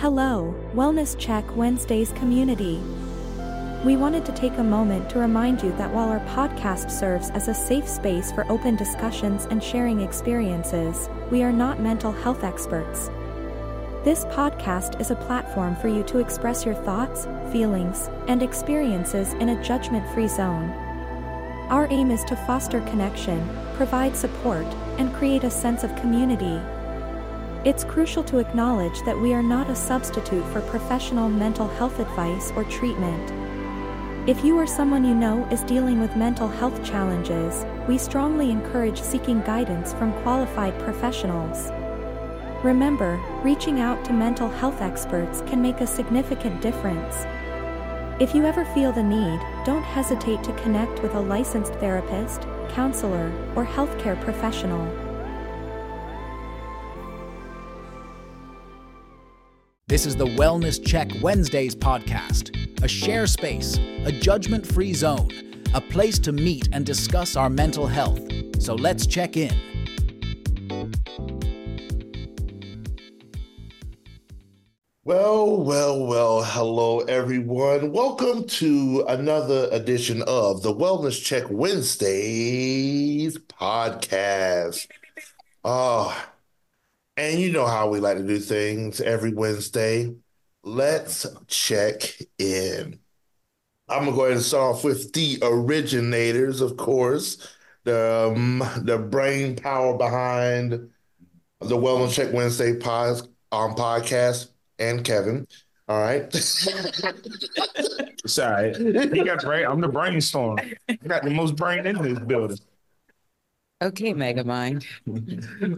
Hello, Wellness Check Wednesdays community. We wanted to take a moment to remind you that while our podcast serves as a safe space for open discussions and sharing experiences, we are not mental health experts. This podcast is a platform for you to express your thoughts, feelings, and experiences in a judgment free zone. Our aim is to foster connection, provide support, and create a sense of community. It's crucial to acknowledge that we are not a substitute for professional mental health advice or treatment. If you or someone you know is dealing with mental health challenges, we strongly encourage seeking guidance from qualified professionals. Remember, reaching out to mental health experts can make a significant difference. If you ever feel the need, don't hesitate to connect with a licensed therapist, counselor, or healthcare professional. This is the Wellness Check Wednesdays podcast, a share space, a judgment free zone, a place to meet and discuss our mental health. So let's check in. Well, well, well, hello everyone. Welcome to another edition of the Wellness Check Wednesdays podcast. Oh, and you know how we like to do things every Wednesday. Let's check in. I'm gonna go ahead and start off with the originators, of course, the um, the brain power behind the Wellness Check Wednesday pod, um, podcast and Kevin. All right. Sorry. He got brain. I'm the brainstorm. I got the most brain in this building. Okay, Megamind.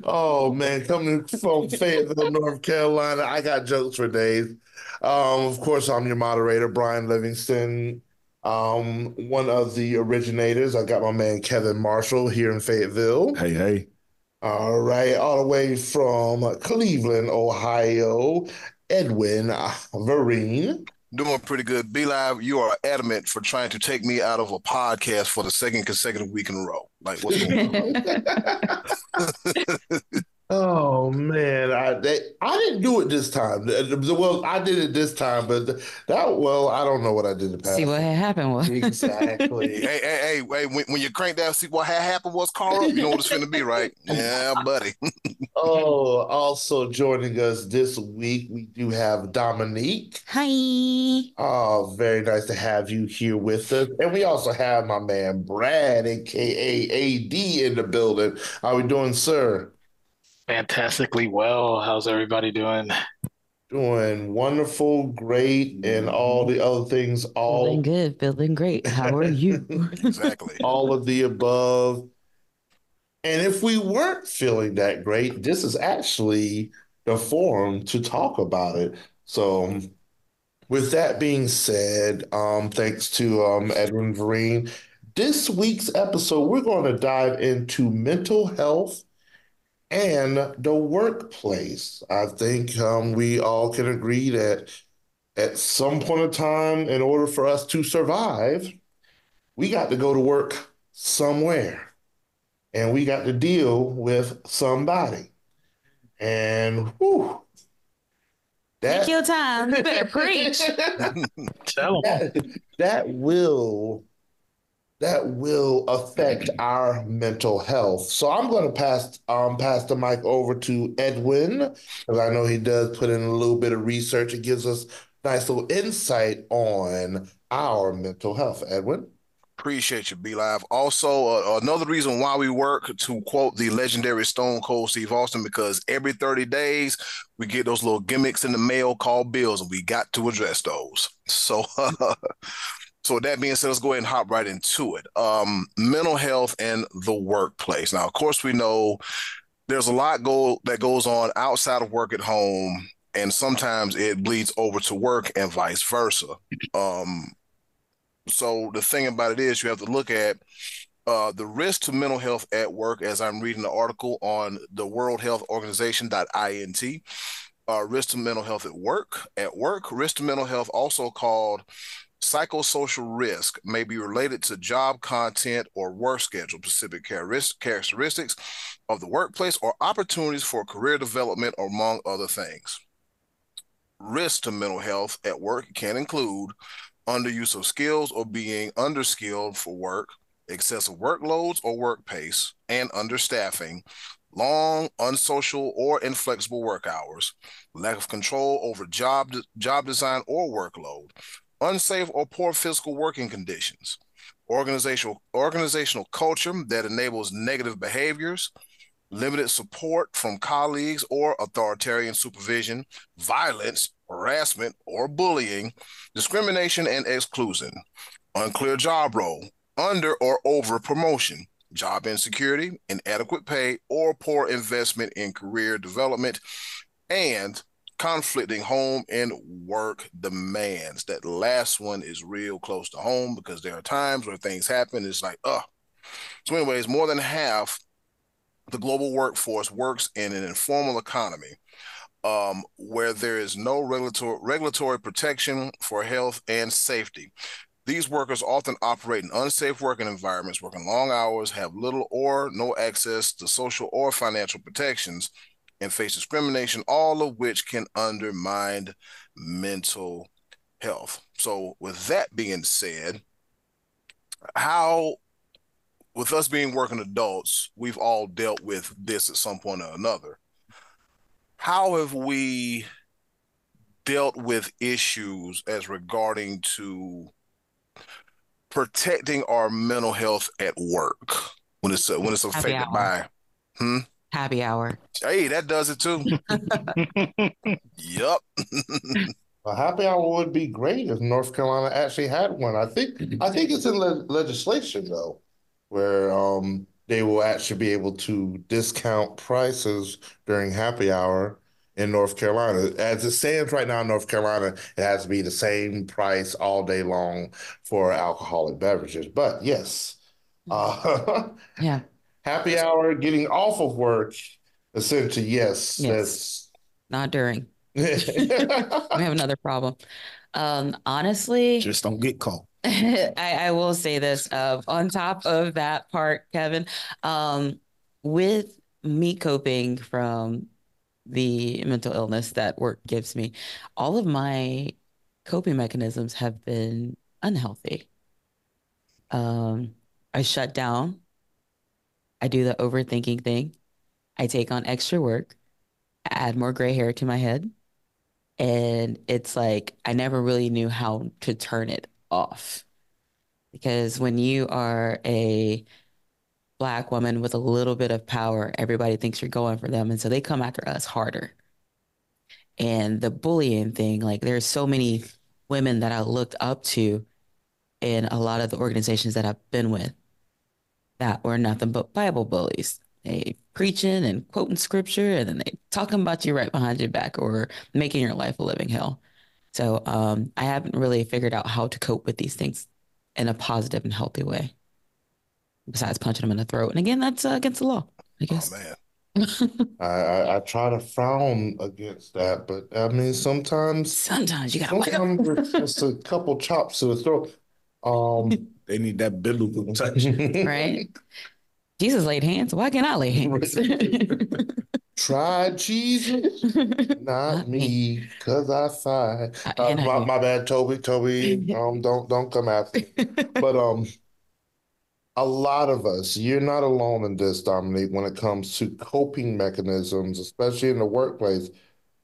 oh man, coming from Fayetteville, North Carolina, I got jokes for days. Um, of course, I'm your moderator, Brian Livingston. Um, one of the originators. I got my man Kevin Marshall here in Fayetteville. Hey, hey. All right, all the way from Cleveland, Ohio, Edwin Vereen. Doing pretty good. Be Live, you are adamant for trying to take me out of a podcast for the second consecutive week in a row. Like, what's going on? Oh man, I they, I didn't do it this time. Well, I did it this time, but that well, I don't know what I did the past. See what had happened was exactly. hey, hey, hey, hey! When, when you crank down, see what had happened was Carl. You know what it's going to be, right? Yeah, buddy. oh, also joining us this week, we do have Dominique. Hi. Oh, very nice to have you here with us, and we also have my man Brad, aka AD, in the building. How we doing, sir? Fantastically well. How's everybody doing? Doing wonderful, great, and all the other things. All Feeling good, feeling great. How are you? exactly. all of the above. And if we weren't feeling that great, this is actually the forum to talk about it. So, with that being said, um, thanks to um, Edwin Vereen, this week's episode, we're going to dive into mental health and the workplace. I think um, we all can agree that at some point in time, in order for us to survive, we got to go to work somewhere and we got to deal with somebody. And whew, that, Take your time. You better preach. Tell 'em. that, that will that will affect our mental health. So I'm going to pass um pass the mic over to Edwin because I know he does put in a little bit of research. It gives us nice little insight on our mental health. Edwin. Appreciate you, Be Live. Also, uh, another reason why we work, to quote the legendary Stone Cold Steve Austin, because every 30 days we get those little gimmicks in the mail called bills, and we got to address those. So, so with that being said, let's go ahead and hop right into it. Um, mental health and the workplace. Now, of course, we know there's a lot go that goes on outside of work at home, and sometimes it bleeds over to work and vice versa. Um, so the thing about it is you have to look at uh, the risk to mental health at work as i'm reading the article on the world health organization.int uh, risk to mental health at work at work risk to mental health also called psychosocial risk may be related to job content or work schedule specific characteristics of the workplace or opportunities for career development among other things. Risk to mental health at work can include underuse of skills or being underskilled for work, excessive workloads or work pace, and understaffing, long, unsocial, or inflexible work hours, lack of control over job job design or workload, unsafe or poor physical working conditions, organizational organizational culture that enables negative behaviors, limited support from colleagues or authoritarian supervision, violence, harassment or bullying, discrimination and exclusion, unclear job role, under or over promotion, job insecurity, inadequate pay, or poor investment in career development, and conflicting home and work demands. That last one is real close to home because there are times where things happen. It's like, oh. So, anyways, more than half the global workforce works in an informal economy um, where there is no regulatory regulatory protection for health and safety. These workers often operate in unsafe working environments, working long hours, have little or no access to social or financial protections, and face discrimination, all of which can undermine mental health. So, with that being said, how, with us being working adults, we've all dealt with this at some point or another. How have we dealt with issues as regarding to protecting our mental health at work when it's when it's affected by hmm? Happy hour. Hey, that does it too. yep. A happy hour would be great if North Carolina actually had one. I think I think it's in le- legislation though, where um, they will actually be able to discount prices during happy hour in North Carolina. As it stands right now in North Carolina, it has to be the same price all day long for alcoholic beverages. But yes, uh, yeah, happy hour, getting off of work, essentially, yes, Yes. that's. not during. We have another problem. Um, honestly, Just don't get caught. I, I will say this uh, on top of that part, Kevin, um, with me coping from the mental illness that work gives me, all of my coping mechanisms have been unhealthy. Um, I shut down. I do the overthinking thing. I take on extra work, add more gray hair to my head. And it's like I never really knew how to turn it off. Because when you are a black woman with a little bit of power, everybody thinks you're going for them. And so they come after us harder. And the bullying thing, like there's so many women that I looked up to in a lot of the organizations that I've been with that were nothing but Bible bullies. They preaching and quoting scripture and then they talking about you right behind your back or making your life a living hell. So um, I haven't really figured out how to cope with these things in a positive and healthy way. Besides punching them in the throat, and again, that's uh, against the law, I Oh guess. man. I, I, I try to frown against that, but I mean, sometimes, Sometimes you up. sometimes just a couple chops to the throat. Um, They need that biblical touch. right? Jesus laid hands. Why can't I lay hands? Try Jesus, not me, cause I fight. Uh, and I my, do. my bad, Toby. Toby, um, don't don't come after me. But um, a lot of us, you're not alone in this, Dominique, when it comes to coping mechanisms, especially in the workplace,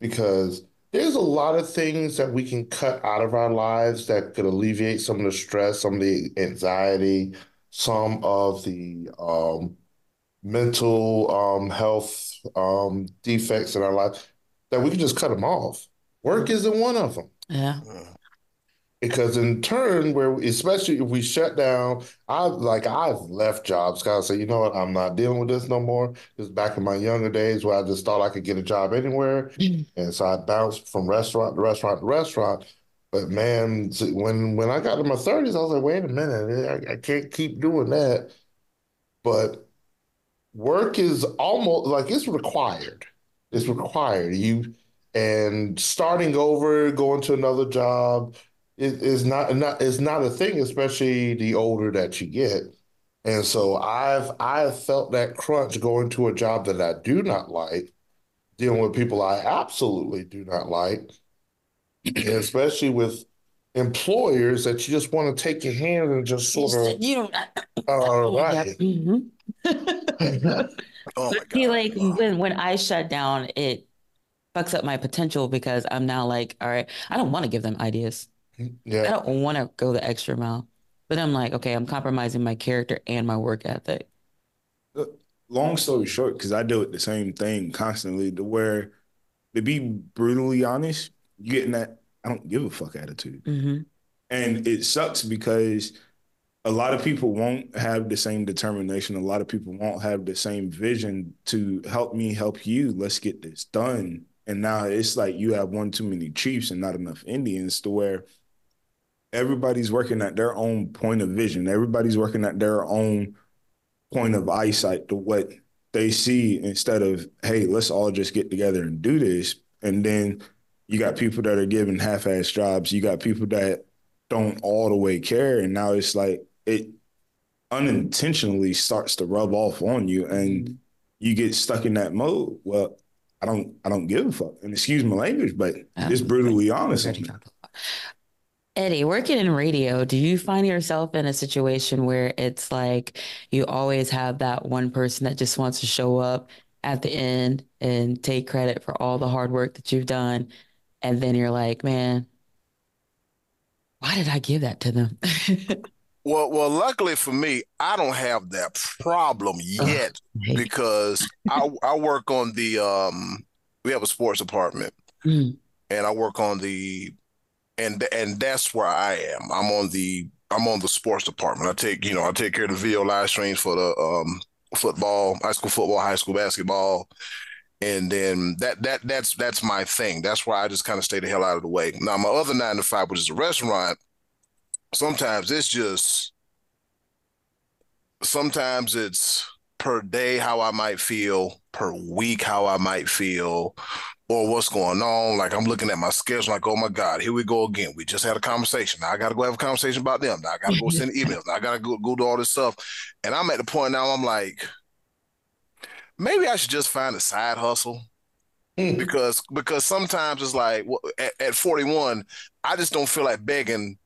because there's a lot of things that we can cut out of our lives that could alleviate some of the stress, some of the anxiety, some of the um, mental um, health um, defects in our life, that we can just cut them off. Work isn't one of them. yeah. Because in turn, where especially if we shut down, I like I've left jobs. Cause I say, you know what, I'm not dealing with this no more. This back in my younger days where I just thought I could get a job anywhere, mm-hmm. and so I bounced from restaurant to restaurant to restaurant. But man, when when I got to my thirties, I was like, wait a minute, I, I can't keep doing that. But work is almost like it's required. It's required. You and starting over, going to another job is is not not is not a thing, especially the older that you get. And so I've I've felt that crunch going to a job that I do not like, dealing with people I absolutely do not like. especially with employers that you just want to take your hand and just sort of you don't. all right. Yep. Mhm. Oh my But see, god. like when when I shut down, it fucks up my potential because I'm now like, all right, I don't want to give them ideas. I don't want to go the extra mile. But I'm like, okay, I'm compromising my character and my work ethic. long story short, because I deal with the same thing constantly, to where to be brutally honest, you getting that I don't give a fuck attitude. hmm And it sucks because a lot of people won't have the same determination. A lot of people won't have the same vision to help me help you. Let's get this done. And now it's like you have one too many chiefs and not enough Indians to where everybody's working at their own point of vision. Everybody's working at their own point of eyesight to what they see instead of, hey, let's all just get together and do this. And then you got people that are giving half-ass jobs. You got people that don't all the way care. And now it's like it unintentionally starts to rub off on you and you get stuck in that mode. Well, I don't I don't give a fuck. And excuse my language, but it's brutally honest. Already talked about. Eddie, working in radio, do you find yourself in a situation where it's like you always have that one person that just wants to show up at the end and take credit for all the hard work that you've done? And then you're like, man, why did I give that to them? Well, well, luckily for me, I don't have that problem yet because I I work on the um we have a sports department Mm. and I work on the and and that's where I am. I'm on the I'm on the sports department. I take you know I take care of the video live streams for the um football, high school football, high school basketball, and then that that that's that's my thing. That's why I just kind of stay the hell out of the way. Now my other nine to five, which is a restaurant, sometimes it's just sometimes it's per day how I might feel, per week how I might feel, or what's going on. Like I'm looking at my schedule, like, oh my God, here we go again. We just had a conversation. Now I gotta go have a conversation about them. Now I gotta go send emails. Now I gotta go, go do all this stuff. And I'm at the point now I'm like, maybe I should just find a side hustle mm. because because sometimes it's like at, at 41 i just don't feel like begging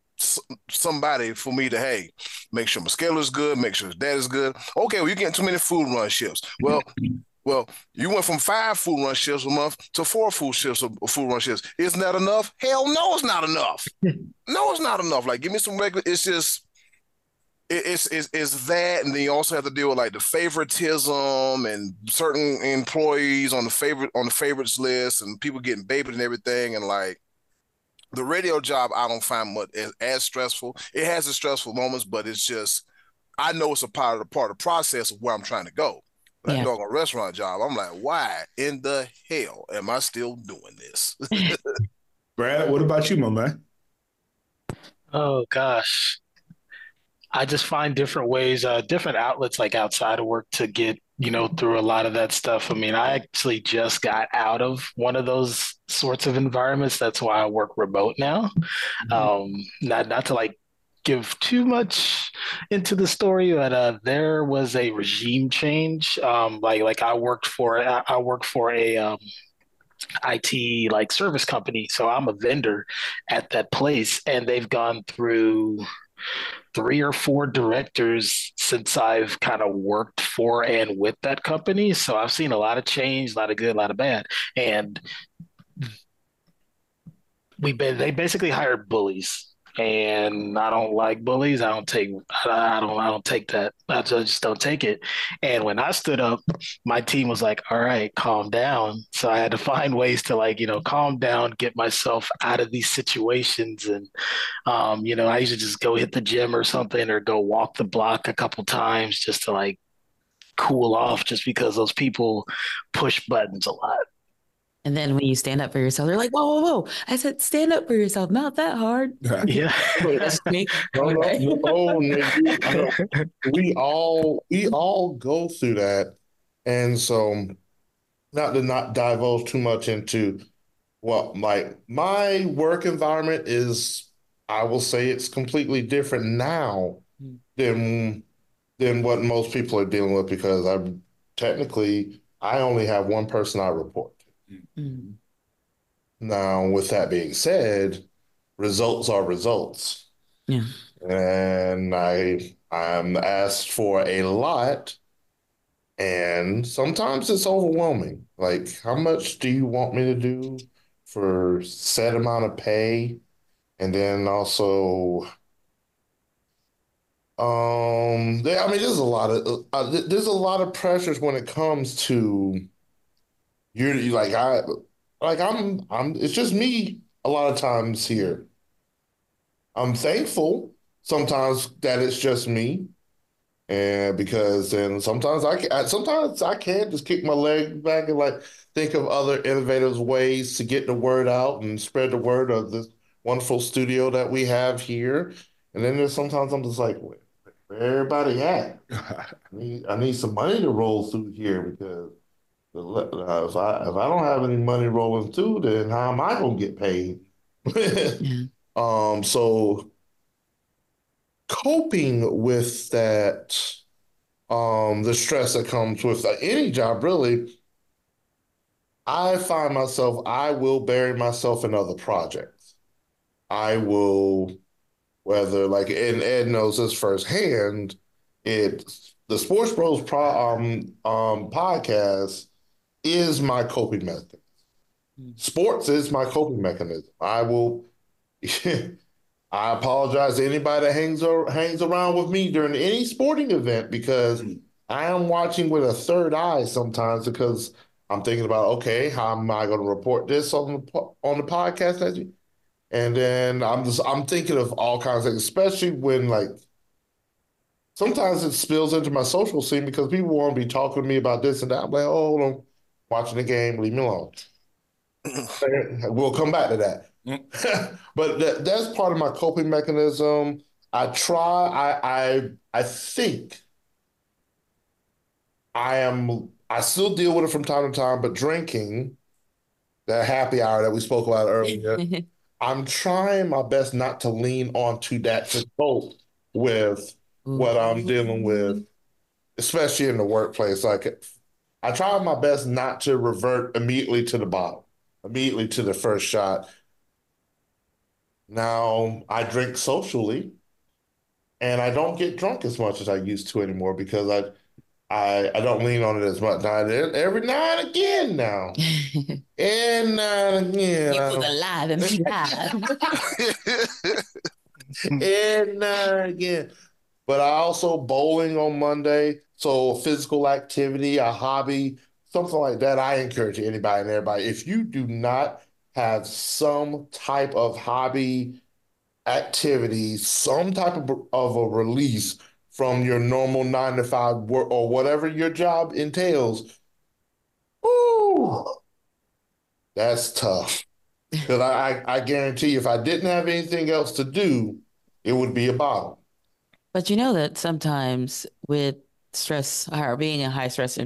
somebody for me to hey make sure my schedule is good make sure his dad is good okay well you're getting too many food run shifts well well you went from five full run shifts a month to four full shifts of full run shifts isn't that enough hell no it's not enough no it's not enough like give me some regular it's just it- it's, it's it's that, and then you also have to deal with like the favoritism and certain employees on the favorite on the favorites list, and people getting babied and everything, and like the radio job, I don't find much as, as stressful. It has its stressful moments, but it's just I know it's a part of the part of the process of where I'm trying to go. That Yeah. a restaurant job, I'm like, why in the hell am I still doing this? Brad, what about you, my man? Oh gosh. I just find different ways, uh, different outlets like outside of work to get, you know, through a lot of that stuff. I mean, I actually just got out of one of those sorts of environments. That's why I work remote now. Um, not not to like give too much into the story, but uh, there was a regime change. Um, like like I worked for I, I work for a um, IT like service company, so I'm a vendor at that place, and they've gone through three or four directors since I've kind of worked for and with that company. So I've seen a lot of change, a lot of good, a lot of bad, and we they basically hired bullies and I don't like bullies. I don't take I don't I don't take that. I just don't take it. And when I stood up, my team was like, "All right, calm down." So I had to find ways to like you know calm down, get myself out of these situations, and um, you know I usually just go hit the gym or something, or go walk the block a couple times just to like cool off, just because those people push buttons a lot. And then when you stand up for yourself, they're like, whoa, whoa, whoa. I said, stand up for yourself. Not that hard. Yeah. Wait, that's me. No, no, no, we all we all go through that, and so not to not divulge too much into what like my work environment is. I will say it's completely different now Mm. than than what most people are dealing with because I'm technically I only have one person I report to. Mm. Now, with that being said, results are results. Yeah. And I I'm asked for a lot and sometimes it's overwhelming. Like, how much do you want me to do for set amount of pay? And then also, um, I mean, there's a lot of uh, there's a lot of pressures when it comes to you're you like I like I'm I'm it's just me a lot of times here. I'm thankful sometimes that it's just me and because then sometimes I can, sometimes I can't just kick my leg back and like think of other innovative ways to get the word out and spread the word of this wonderful studio that we have here. And then there's sometimes I'm just like, where, where everybody at? I need, I need some money to roll through here because uh, if I if I don't have any money rolling through, then how am I gonna get paid? yeah. Um, so coping with that um the stress that comes with any job really i find myself i will bury myself in other projects i will whether like and ed knows this firsthand it the sports bros pro, um, um podcast is my coping mechanism hmm. sports is my coping mechanism i will I apologize to anybody that hangs or, hangs around with me during any sporting event because I am watching with a third eye sometimes because I'm thinking about okay, how am I going to report this on the on the podcast? And then I'm just I'm thinking of all kinds of things, especially when like sometimes it spills into my social scene because people want to be talking to me about this and that. I'm like, oh, hold on, watching the game, leave me alone. we'll come back to that. Mm. but that, that's part of my coping mechanism. I try. I I I think I am. I still deal with it from time to time, but drinking, that happy hour that we spoke about earlier, I'm trying my best not to lean onto that to cope with what I'm dealing with, especially in the workplace. Like, I try my best not to revert immediately to the bottle, immediately to the first shot now I drink socially and I don't get drunk as much as I used to anymore because I I, I don't lean on it as much. Now, every now and again now. and now and again. People alive and be and now and again. But I also bowling on Monday. So physical activity, a hobby, something like that. I encourage anybody and everybody. If you do not have some type of hobby activity, some type of, of a release from your normal nine to five work or whatever your job entails. Ooh, that's tough. Because I, I, I guarantee you, if I didn't have anything else to do, it would be a bottle. But you know that sometimes with stress or being in high stress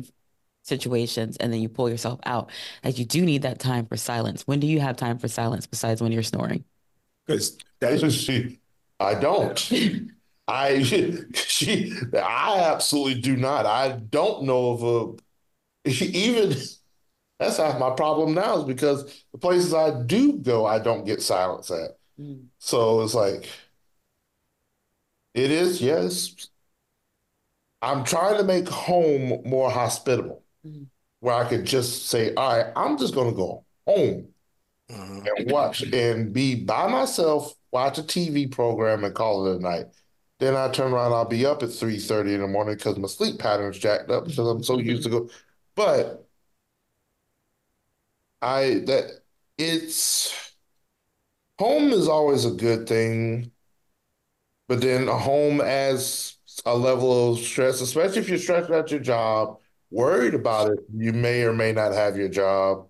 situations and then you pull yourself out. Like you do need that time for silence. When do you have time for silence besides when you're snoring? Because that's just she. I don't. I she I absolutely do not. I don't know of a even that's half my problem now is because the places I do go, I don't get silence at. Mm. So it's like it is, yes. I'm trying to make home more hospitable mm-hmm. where I could just say, all right, I'm just going to go home mm-hmm. and watch and be by myself, watch a TV program and call it a night. Then I turn around, I'll be up at 3.30 in the morning because my sleep pattern's jacked up because I'm so used to go. But I, that it's, home is always a good thing. But then a home as a level of stress, especially if you're stressed at your job worried about it, you may or may not have your job.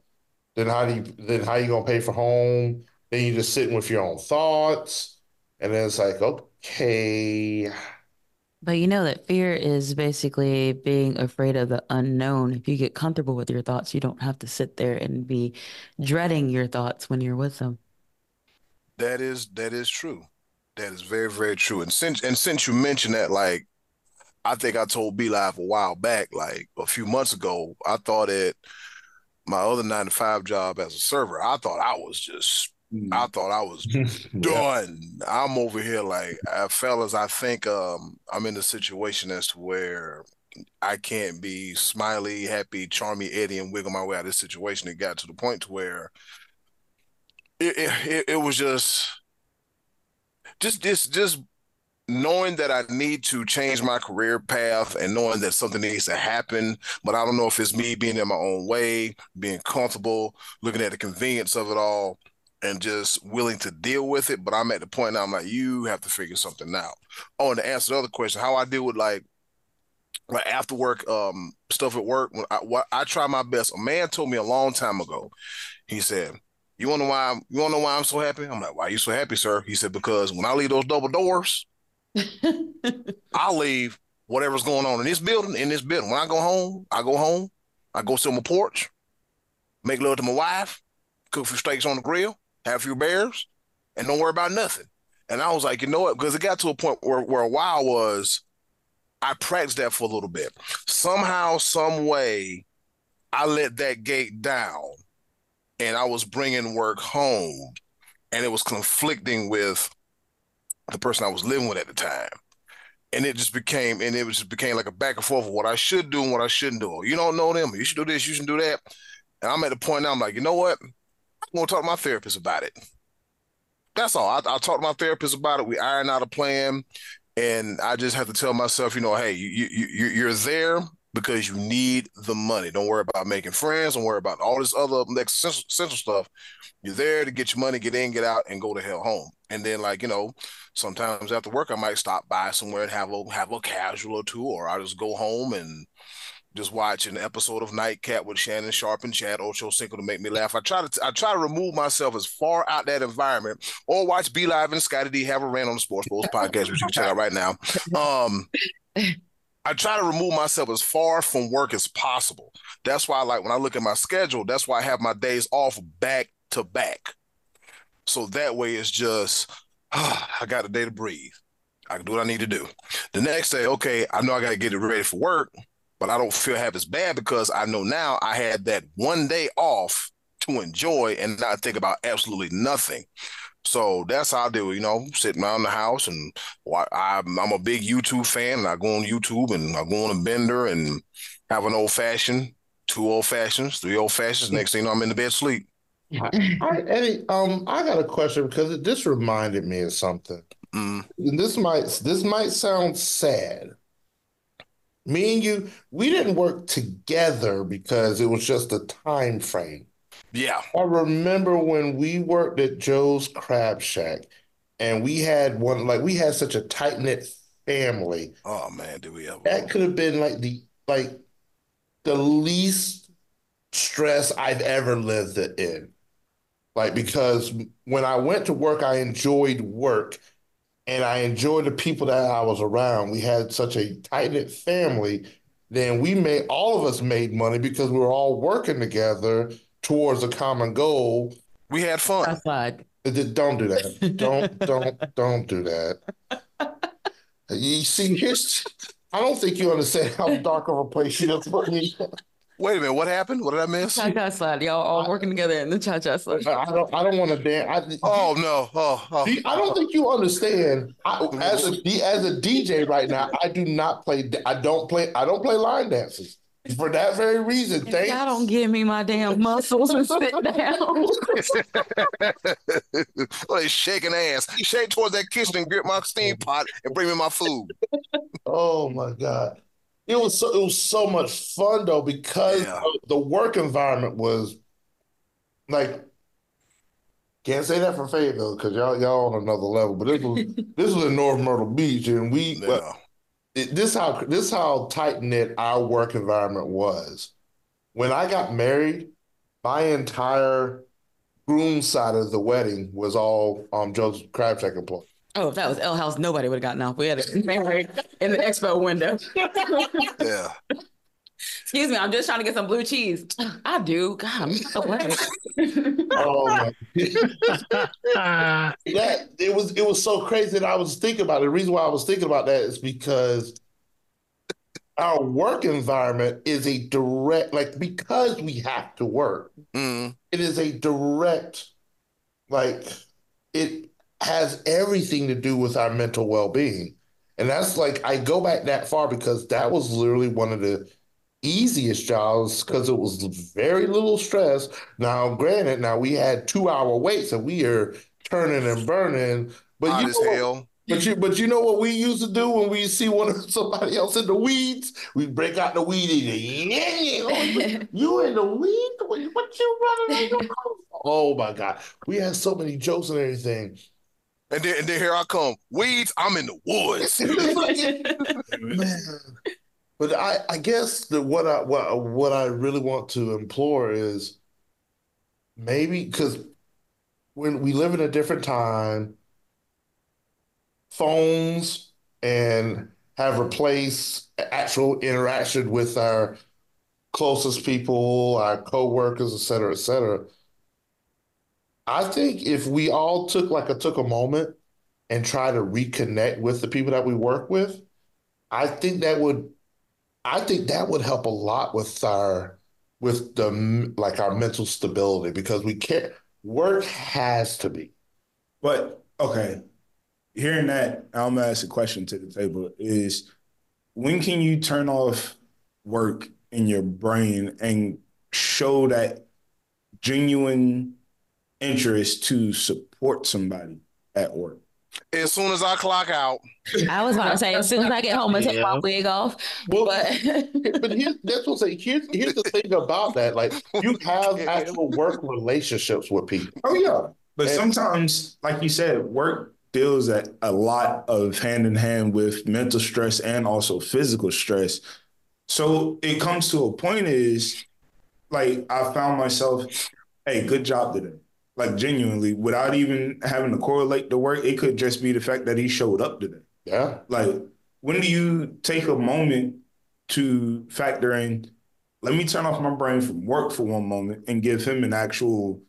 Then how do you then how you gonna pay for home? Then you just sitting with your own thoughts, and then it's like, okay. But you know that fear is basically being afraid of the unknown. If you get comfortable with your thoughts, you don't have to sit there and be dreading your thoughts when you're with them. That is that is true. That is very very true. And since and since you mentioned that, like I think I told B Live a while back, like a few months ago, I thought it my other nine to five job as a server, I thought I was just Mm. I thought I was done. I'm over here like, uh, fellas. I think um, I'm in a situation as to where I can't be smiley, happy, charmy Eddie and wiggle my way out of this situation. It got to the point to where it it, it was just just just just knowing that I need to change my career path and knowing that something needs to happen, but I don't know if it's me being in my own way, being comfortable, looking at the convenience of it all, and just willing to deal with it. But I'm at the point now I'm like, you have to figure something out. Oh, and to answer the other question, how I deal with like like after work um stuff at work when I what I try my best. A man told me a long time ago. He said, "You want to know why? I'm, you want to know why I'm so happy?" I'm like, "Why are you so happy, sir?" He said, "Because when I leave those double doors, I'll leave whatever's going on in this building. In this building, when I go home, I go home. I go sit on my porch, make love to my wife, cook a few steaks on the grill, have a few bears, and don't worry about nothing." And I was like, you know what? Because it got to a point where where a while was I practiced that for a little bit. Somehow, some way, I let that gate down, and I was bringing work home, and it was conflicting with the person I was living with at the time, and it just became, and it just became like a back and forth of what I should do and what I shouldn't do. You don't know them. You should do this. You should do that. And I'm at the point now. I'm like, you know what? I'm gonna talk to my therapist about it. That's all. I, I talked to my therapist about it. We iron out a plan and I just have to tell myself, you know, hey, you you you're there because you need the money. Don't worry about making friends. Don't worry about all this other essential, essential stuff. You're there to get your money, get in, get out, and go to hell home. And then, like you know, sometimes after work, I might stop by somewhere and have a have a casual or two, or I just go home and just watch an episode of Nightcap with Shannon Sharpe and Chad Ochocinco to make me laugh. I try to I try to remove myself as far out that environment, or watch Be Live and Scotty D have a rant on the Sports Bulls podcast, which you can check out right now. Um, I try to remove myself as far from work as possible. That's why, like when I look at my schedule, that's why I have my days off back to back. So that way, it's just I got a day to breathe. I can do what I need to do. The next day, okay, I know I got to get it ready for work but I don't feel half as bad because I know now I had that one day off to enjoy and not think about absolutely nothing. So that's how I do it, you know, sitting around the house and I'm, I'm a big YouTube fan and I go on YouTube and I go on a bender and have an old fashioned, two old fashions, three old fashions. Next thing you know, I'm in the bed sleep. All right, Eddie, um, I got a question because it, this reminded me of something. Mm. And this might this might sound sad, me and you, we didn't work together because it was just a time frame. Yeah. I remember when we worked at Joe's Crab Shack and we had one like we had such a tight knit family. Oh man, did we ever that could have been like the like the least stress I've ever lived in. Like because when I went to work, I enjoyed work and I enjoyed the people that I was around. We had such a tight knit family. Then we made all of us made money because we were all working together towards a common goal. We had fun. Outside. Don't do that. Don't don't don't do that. You see, here's I don't think you understand how dark of a place you just put me. Wait a minute, what happened? What did I miss? Cha cha slide. Y'all all working together in the cha cha slide. I don't. I don't want to dance. oh no. Oh, oh. I don't think you understand. I, as a as a DJ right now, I do not play. I don't play. I don't play line dances for that very reason. Thank y'all don't give me my damn muscles and sit down. well, he's shaking ass. Shake towards that kitchen and grip my steam pot and bring me my food. Oh my god. It was so it was so much fun though because Yeah. the work environment was like can't say that for Fayetteville because y'all y'all on another level. But this was this was in North Myrtle Beach and we Yeah. it, this how this how tight knit our work environment was. When I got married, my entire groom side of the wedding was all um Joe's Crab Shack employees. Oh, if that was L House, nobody would have gotten off. We had a married in the expo window. Yeah. Excuse me, I'm just trying to get some blue cheese. I do. God, I'm so glad. Oh my that it was it was so crazy that I was thinking about it. The reason why I was thinking about that is because our work environment is a direct, like, because we have to work, Mm. it is a direct, like, it has everything to do with our mental well being. And that's like, I go back that far because that was literally one of the easiest jobs because it was very little stress. Now, granted, now we had two hour waits and we are turning and burning. But Hot you as know what- hell. but you, but you know what we used to do when we see one of somebody else in the weeds? We break out the weed eater. Yeah, oh, you in the weed? What, you running your? Oh my God, we had so many jokes and everything. And then, and then here I come. Weeds, I'm in the woods. Man. But I, I guess that what I what what I really want to implore is maybe because when we live in a different time, phones and have replaced actual interaction with our closest people, our coworkers, et cetera, et cetera. I think if we all took like a took a moment and try to reconnect with the people that we work with, I think that would I think that would help a lot with our with the like our mental stability because we can't work has to be. But okay, hearing that, I'm gonna ask a question to the table: Is when can you turn off work in your brain and show that genuine interest to support somebody at work? As soon as I clock out, I was about to say, as soon as I get home and take my wig off. Well, But but here's that's what I'm saying. Here's here's the thing about that. Like you have actual work relationships with people. Oh yeah, but And- sometimes, like you said, work deals at a lot of hand in hand with mental stress and also physical stress. So it comes to a point is like I found myself, hey, good job today. Like genuinely, without even having to correlate the work, it could just be the fact that he showed up today. Yeah. Like, when do you take a moment to factor in, let me turn off my brain from work for one moment and give him an actual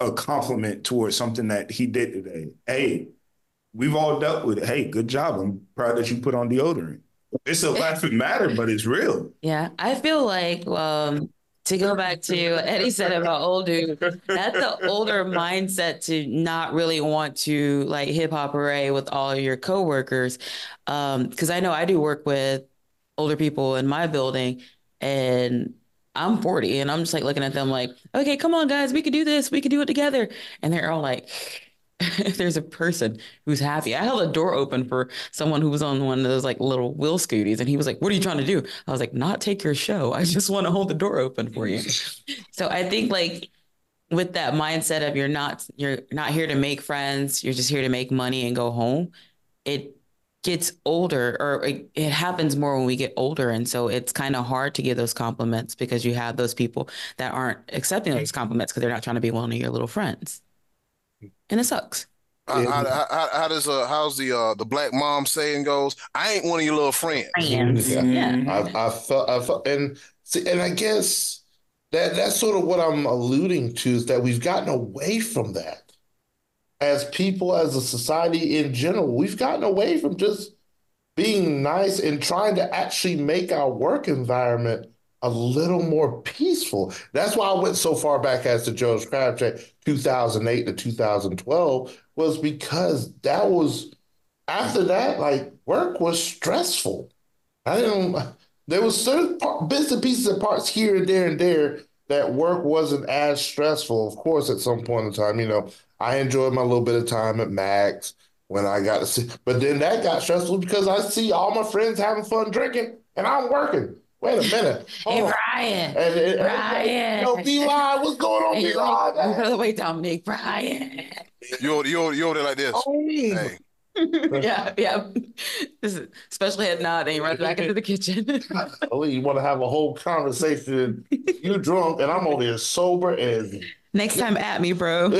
a compliment towards something that he did today. Hey, we've all dealt with it. Hey, good job. I'm proud that you put on deodorant. It's a laughing matter, but it's real. yeah, I feel like um to go back to Eddie said about old dude, that's the older mindset to not really want to like hip hop array with all your coworkers. Um, because I know I do work with older people in my building and I'm 40 and I'm just like looking at them like, okay, come on, guys, we could do this, we could do it together. And they're all like, there's a person who's happy. I held a door open for someone who was on one of those like little wheel scooties, and he was like, What are you trying to do? I was like, Not take your show. I just want to hold the door open for you. so I think like with that mindset of you're not you're not here to make friends, you're just here to make money and go home, it gets older or it, it happens more when we get older and so it's kind of hard to give those compliments because you have those people that aren't accepting those compliments because they're not trying to be one of your little friends and it sucks how, how, how, how does uh how's the uh the black mom saying goes? I ain't one of your little friends. friends Yeah. yeah I, I felt, I felt, and see, and I guess that that's sort of what I'm alluding to is that we've gotten away from that as people, as a society in general. We've gotten away from just being nice and trying to actually make our work environment a little more peaceful. That's why I went so far back as to Joe's Crab Shack 2008 to 2012 was because that was after that, like work was stressful. I didn't. There was certain part, bits and pieces and parts here and there and there that work wasn't as stressful. Of course, at some point in time, you know, I enjoyed my little bit of time at Max when I got to see, but then that got stressful because I see all my friends having fun drinking and I'm working. Wait a minute. hey Hold on. Brian And, and, Brian. Yo, B Live, what's going on, And B you're like, Live? by the way, Dominic, Brian. You over- you over- you over there like this? Oh. Hey, yeah, yeah. This is special head nod, and he runs back into the kitchen. Oh, you want to have a whole conversation? You're drunk, and I'm over here sober as Next time at me, bro.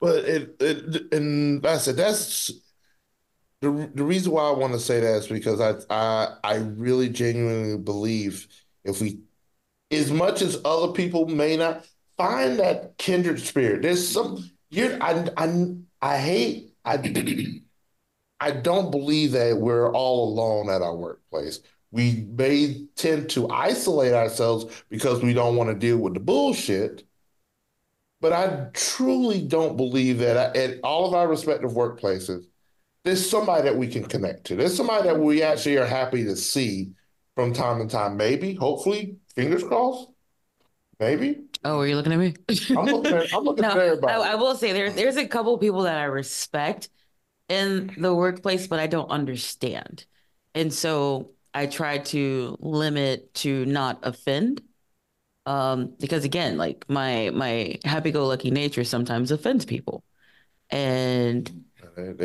But it, it and I said that's the the reason why I want to say that is because I I I really genuinely believe if we, as much as other people may not find that kindred spirit, there's some you're I I I hate I I don't believe that we're all alone at our workplace. We may tend to isolate ourselves because we don't want to deal with the bullshit. But I truly don't believe that at all of our respective workplaces, there's somebody that we can connect to. There's somebody that we actually are happy to see from time to time. Maybe, hopefully, fingers crossed. Maybe. Oh, are you looking at me? I'm looking at, I'm looking no, at everybody. I, I will say there, there's a couple people that I respect in the workplace, but I don't understand. And so I try to limit to not offend. Um, because again, like my my happy-go-lucky nature sometimes offends people. And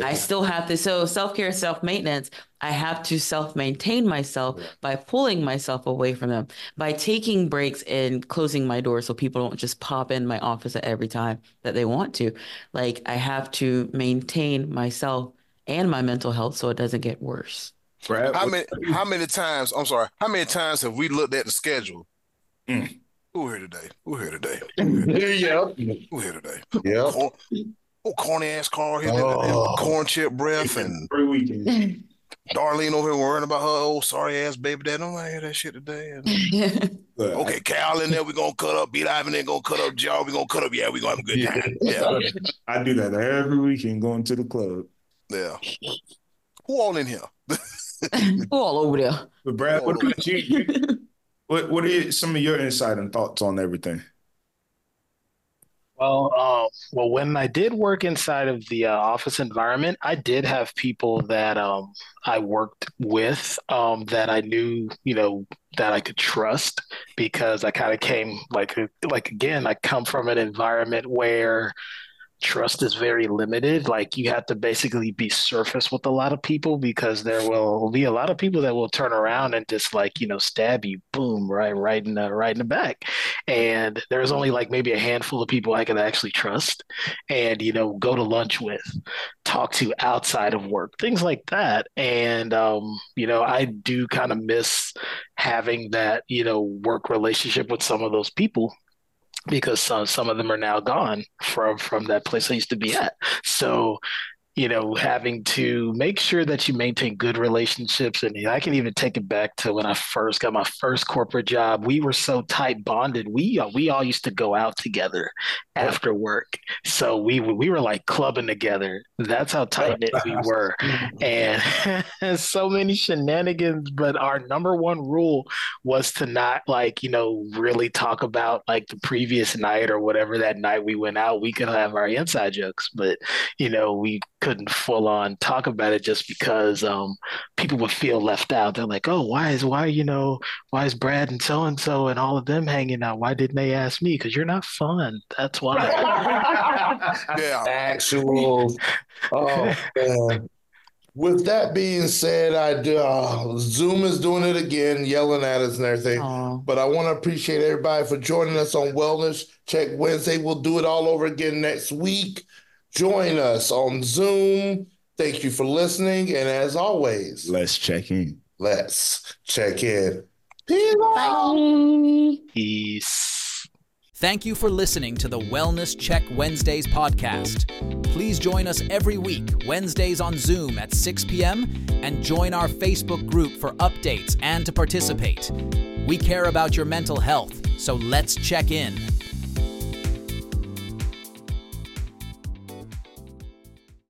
I still have to. So self care, self maintenance. I have to self maintain myself yeah. by pulling myself away from them, by taking breaks and closing my door so people don't just pop in my office at every time that they want to. Like I have to maintain myself and my mental health so it doesn't get worse. Brad, how many? How many times? I'm sorry. How many times have we looked at the schedule? Mm. Who here today? Who here today? Who here today? yeah. Who here today? Yeah. Oh, corny ass car here, oh. corn chip breath, and every weekend. Darlene over here worrying about her old sorry ass baby dad. Don't want to hear that shit today. okay, Cal in there, we're gonna cut up. Beat Ivan in gonna cut up. Joe, we're gonna cut up. Yeah, we're gonna have a good time. Yeah. I do that every weekend going to the club. Yeah. Who all in here? Who all over there? But Brad, what about you? what what are some of your insight and thoughts on everything? Well, uh, well, when I did work inside of the uh, office environment, I did have people that um, I worked with um, that I knew, you know, that I could trust because I kind of came like, like again, I come from an environment where trust is very limited. Like you have to basically be surface with a lot of people because there will be a lot of people that will turn around and just like you know stab you, boom, right, right in the right in the back. And there's only like maybe a handful of people I can actually trust, and you know go to lunch with, talk to outside of work, things like that. And um, you know I do kind of miss having that you know work relationship with some of those people because some, some of them are now gone from from that place I used to be at. So you know, having to make sure that you maintain good relationships. And I can even take it back to when I first got my first corporate job. We were so tight bonded. We uh, we all used to go out together after work. So we we were like clubbing together. That's how tight knit we were, and so many shenanigans. But our number one rule was to not like you know really talk about like the previous night or whatever that night we went out. We could have our inside jokes, but you know we couldn't full on talk about it just because um, people would feel left out. They're like, oh, why is why you know why is Brad and so and so and all of them hanging out? Why didn't they ask me? Because you're not fun. That's why. yeah, actual. Oh man. With that being said, I do, uh, Zoom is doing it again, yelling at us and everything. Aww. But I want to appreciate everybody for joining us on Wellness Check Wednesday. We'll do it all over again next week. Join us on Zoom. Thank you for listening. And as always, let's check in. Let's check in. Peace. Bye. Peace. Thank you for listening to the Wellness Check Wednesdays podcast. Please join us every week, Wednesdays on Zoom at 6 p.m., and join our Facebook group for updates and to participate. We care about your mental health, so let's check in.